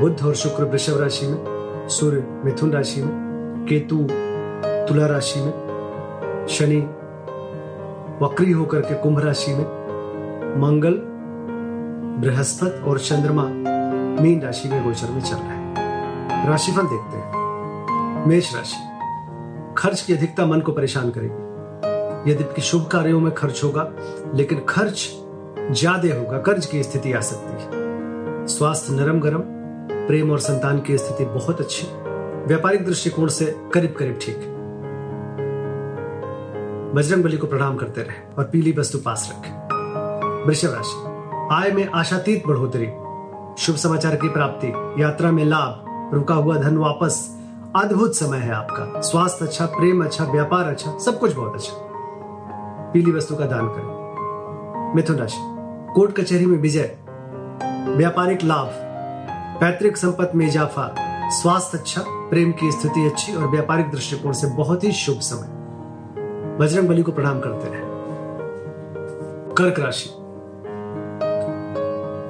बुध और शुक्र वृषभ राशि में, सूर्य मिथुन राशि में, केतु तुला राशि में, शनि वक्री होकर के कुंभ राशि में, मंगल, बृहस्पति और चंद्रमा मीन राशि में गोचर में चल रहे हैं। राशिफल देखते हैं। मेष राशि, खर्च की अधिकता मन को परेशान करेगी। यद्यपि शुभ कार्यों में खर्च होगा, लेकिन खर्च ज़्यादा होगा, कर्ज की स्थिति आ सकती है। स्वास्थ्य नरम गरम प्रेम और संतान की स्थिति बहुत अच्छी। व्यापारिक दृष्टिकोण से करीब करीब ठीक। बजरंग बली को प्रणाम करते रहे और पीली वस्तु पास रखें। वृषभ राशि, आय में आशातीत बढ़ोतरी, शुभ समाचार की प्राप्ति, यात्रा में लाभ, रुका हुआ धन वापस, अद्भुत समय है आपका। स्वास्थ्य अच्छा प्रेम अच्छा व्यापार अच्छा सब कुछ बहुत अच्छा। पीली वस्तु का दान करें। मिथुन राशि, कोर्ट कचहरी में विजय। व्यापारिक लाभ पैतृक संपत्ति में इजाफा स्वास्थ्य अच्छा प्रेम की स्थिति अच्छी और व्यापारिक दृष्टिकोण से बहुत ही शुभ समय। बजरंग बली को प्रणाम करते रहे कर्क राशि।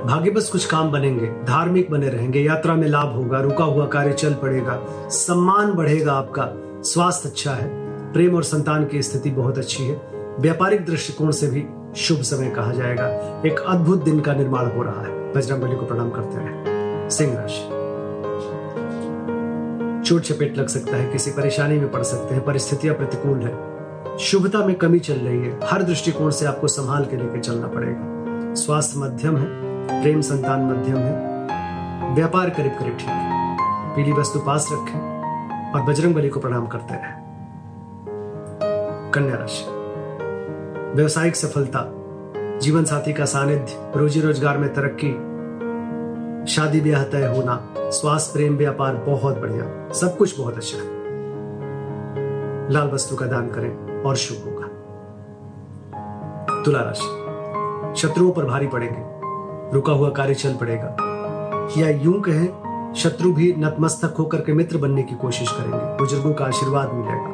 भाग्य बस कुछ काम बनेंगे, धार्मिक बने रहेंगे, यात्रा में लाभ होगा, रुका हुआ कार्य चल पड़ेगा, सम्मान बढ़ेगा आपका, स्वास्थ्य अच्छा है, प्रेम और संतान की स्थिति बहुत अच्छी है, व्यापारिक दृष्टिकोण से भी शुभ समय कहा जाएगा, एक अद्भुत दिन का निर्माण हो रहा है। बजरंग बली को प्रणाम करते रहे सिंह राशि चोट चपेट लग सकता है, किसी परेशानी में पड़ सकते हैं, परिस्थितियाँ प्रतिकूल है। शुभता में कमी चल रही है। हर दृष्टिकोण से आपको संभाल के लेकर चलना पड़ेगा। स्वास्थ्य मध्यम है, प्रेम संतान मध्यम है। व्यापार करीब करीब ठीक है। पीली वस्तु पास रखें और बजरंग बली को प्रणाम करते रहे। कन्या राशि। व्यवसायिक सफलता जीवन साथी का सानिध्य, रोजी रोज़गार में तरक्की शादी ब्याह तय होना, स्वास्थ्य प्रेम व्यापार बहुत बढ़िया, सब कुछ बहुत अच्छा है। लाल वस्तु का दान करें और शुभ होगा। तुला राशि। शत्रुओं पर भारी पड़ेंगे। रुका हुआ कार्य चल पड़ेगा। या यूँ कहें, शत्रु भी नतमस्तक होकर के मित्र बनने की कोशिश करेंगे। बुज़ुर्गों का आशीर्वाद मिलेगा।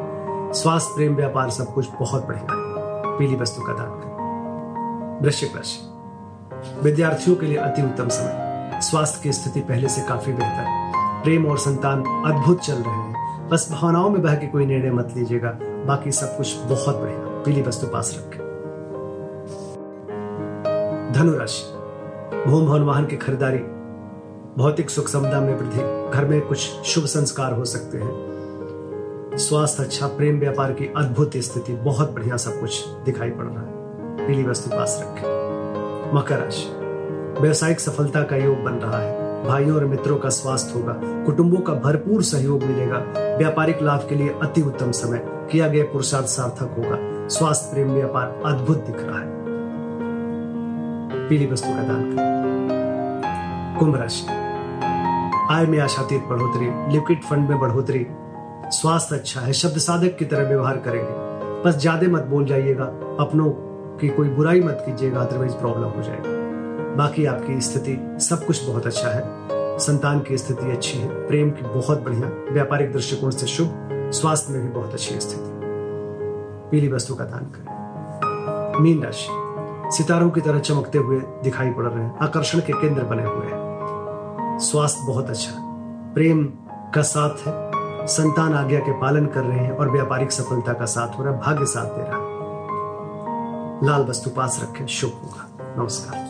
स्वास्थ्य प्रेम व्यापार सब कुछ बहुत बढ़िया है। पीली वस्तु का दान करें। वृश्चिक राशि। विद्यार्थियों के लिए अति उत्तम समय। स्वास्थ्य की स्थिति पहले से काफ़ी बेहतर प्रेम और संतान अद्भुत चल रहे हैं। बस भावनाओं में बह के कोई निर्णय मत लीजिएगा। बाकी सब कुछ बहुत बढ़िया। पीली वस्तु पास रखें। धनुराशि। भूम भवन वाहन की खरीदारी। भौतिक सुख समता में वृद्धि। घर में कुछ शुभ संस्कार हो सकते हैं। स्वास्थ्य अच्छा प्रेम व्यापार की अद्भुत स्थिति। बहुत बढ़िया सब कुछ दिखाई पड़ रहा है। पीली वस्तु पास रखें। मकर राशि। व्यवसायिक सफलता का योग बन रहा है। भाइयों और मित्रों का स्वास्थ्य होगा। कुटुंबों का भरपूर सहयोग मिलेगा। व्यापारिक लाभ के लिए अति उत्तम समय। किया गया पुरुषार्थ सार्थक होगा। स्वास्थ्य, प्रेम, व्यापार अद्भुत दिख रहा है। पीली वस्तु का दान कुंभ राशि। आय में आशातीत बढ़ोतरी लिक्विड फंड में बढ़ोतरी। स्वास्थ्य अच्छा है। शब्द साधक की तरह व्यवहार करेंगे। बस ज़्यादा मत बोल जाइएगा। अपनों की कोई बुराई मत कीजिएगा अदरवाइज़ प्रॉब्लम हो जाएगी। बाकी आपकी स्थिति सब कुछ बहुत अच्छा है। संतान की स्थिति अच्छी है, प्रेम की बहुत बढ़िया, व्यापारिक दृष्टिकोण से शुभ, स्वास्थ्य में भी बहुत अच्छी स्थिति। पीली वस्तु का दान करें। मीन राशि, सितारों की तरह चमकते हुए दिखाई पड़ रहे हैं, आकर्षण के केंद्र बने हुए हैं। स्वास्थ्य बहुत अच्छा प्रेम का साथ है, संतान आज्ञा के पालन कर रहे हैं और व्यापारिक सफलता का साथ हो रहा है, भाग्य साथ दे रहा है। लाल वस्तु पास रखें, शुभ होगा। नमस्कार।